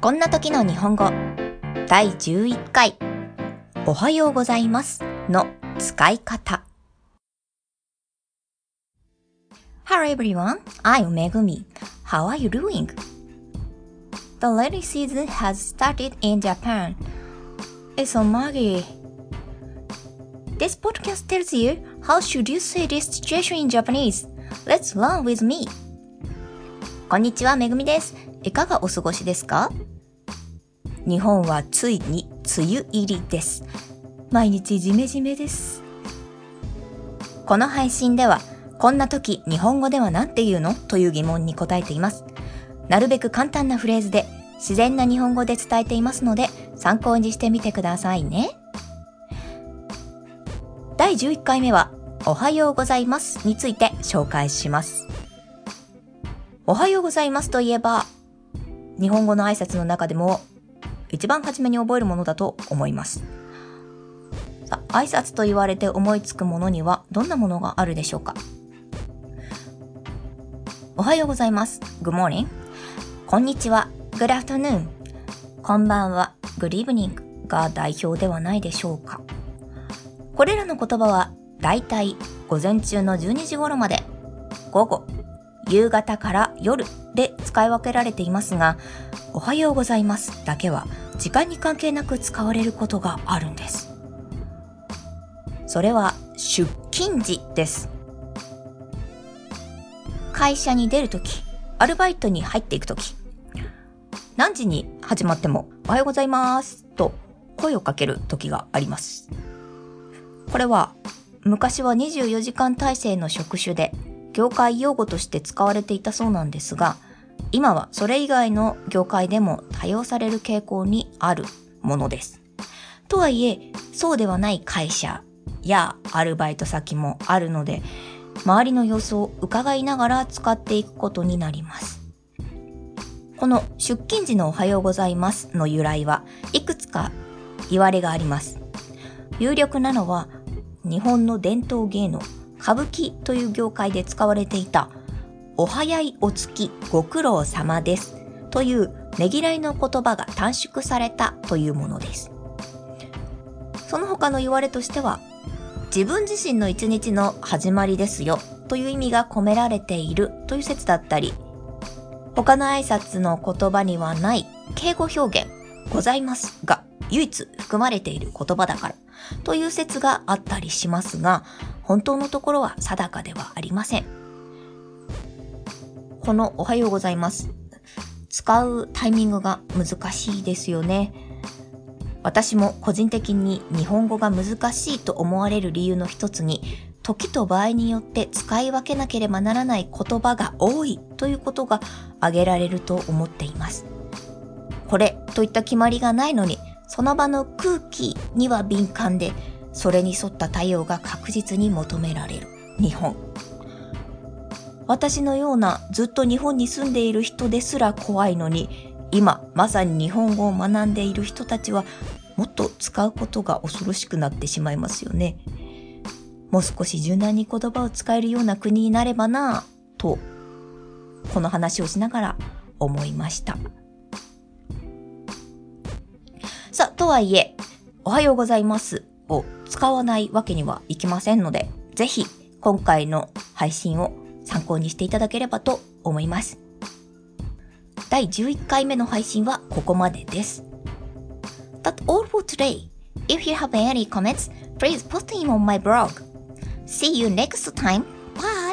こんな時の日本語第11回おはようございますの使い方 Hello everyone, I'm Megumi. How are you doing? The rainy season has started in Japan. It's so muggy. This podcast tells you how should you say this situation in Japanese. Let's learn with me. こんにちは、めぐみです。いかがお過ごしですか？日本はついに梅雨入りです。毎日ジメジメです。この配信では、こんな時日本語では何て言うの？という疑問に答えています。なるべく簡単なフレーズで自然な日本語で伝えていますので参考にしてみてくださいね。第11回目はおはようございますについて紹介します。おはようございますといえば、日本語の挨拶の中でも一番初めに覚えるものだと思います。さ挨拶と言われて思いつくものにはどんなものがあるでしょうか？おはようございます。Good morning. こんにちは。Good afternoon. こんばんは。Good evening が代表ではないでしょうか？これらの言葉はだいたい午前中の12時頃まで午後夕方から夜で使い分けられていますが、おはようございますだけは時間に関係なく使われることがあるんです。それは出勤時です。会社に出るとき、アルバイトに入っていくとき、何時に始まってもおはようございますと声をかける時があります。これは昔は24時間体制の職種で業界用語として使われていたそうなんですが、今はそれ以外の業界でも多用される傾向にあるものです。とはいえ、そうではない会社やアルバイト先もあるので、周りの様子を伺いながら使っていくことになります。この出勤時のおはようございますの由来はいくつか言われがあります。有力なのは日本の伝統芸能歌舞伎という業界で使われていたお早いお月ご苦労様ですというねぎらいの言葉が短縮されたというものです。その他の言われとしては自分自身の一日の始まりですよという意味が込められているという説だったり他の挨拶の言葉にはない敬語表現ございますが唯一含まれている言葉だからという説があったりしますが本当のところは定かではありません。このおはようございます。使うタイミングが難しいですよね。私も個人的に日本語が難しいと思われる理由の一つに、時と場合によって使い分けなければならない言葉が多いということが挙げられると思っています。これといった決まりがないのに、その場の空気には敏感で、それに沿った対応が確実に求められる。日本。私のようなずっと日本に住んでいる人ですら怖いのに今まさに日本語を学んでいる人たちはもっと使うことが恐ろしくなってしまいますよね。もう少し柔軟に言葉を使えるような国になればなぁとこの話をしながら思いました。さあとはいえおはようございますを使わないわけにはいきませんので、ぜひ今回の配信を参考にしていただければと思います。第11回目の配信はここまでです。That's all for today. If you have any comments, please post them on my blog. See you next time. Bye!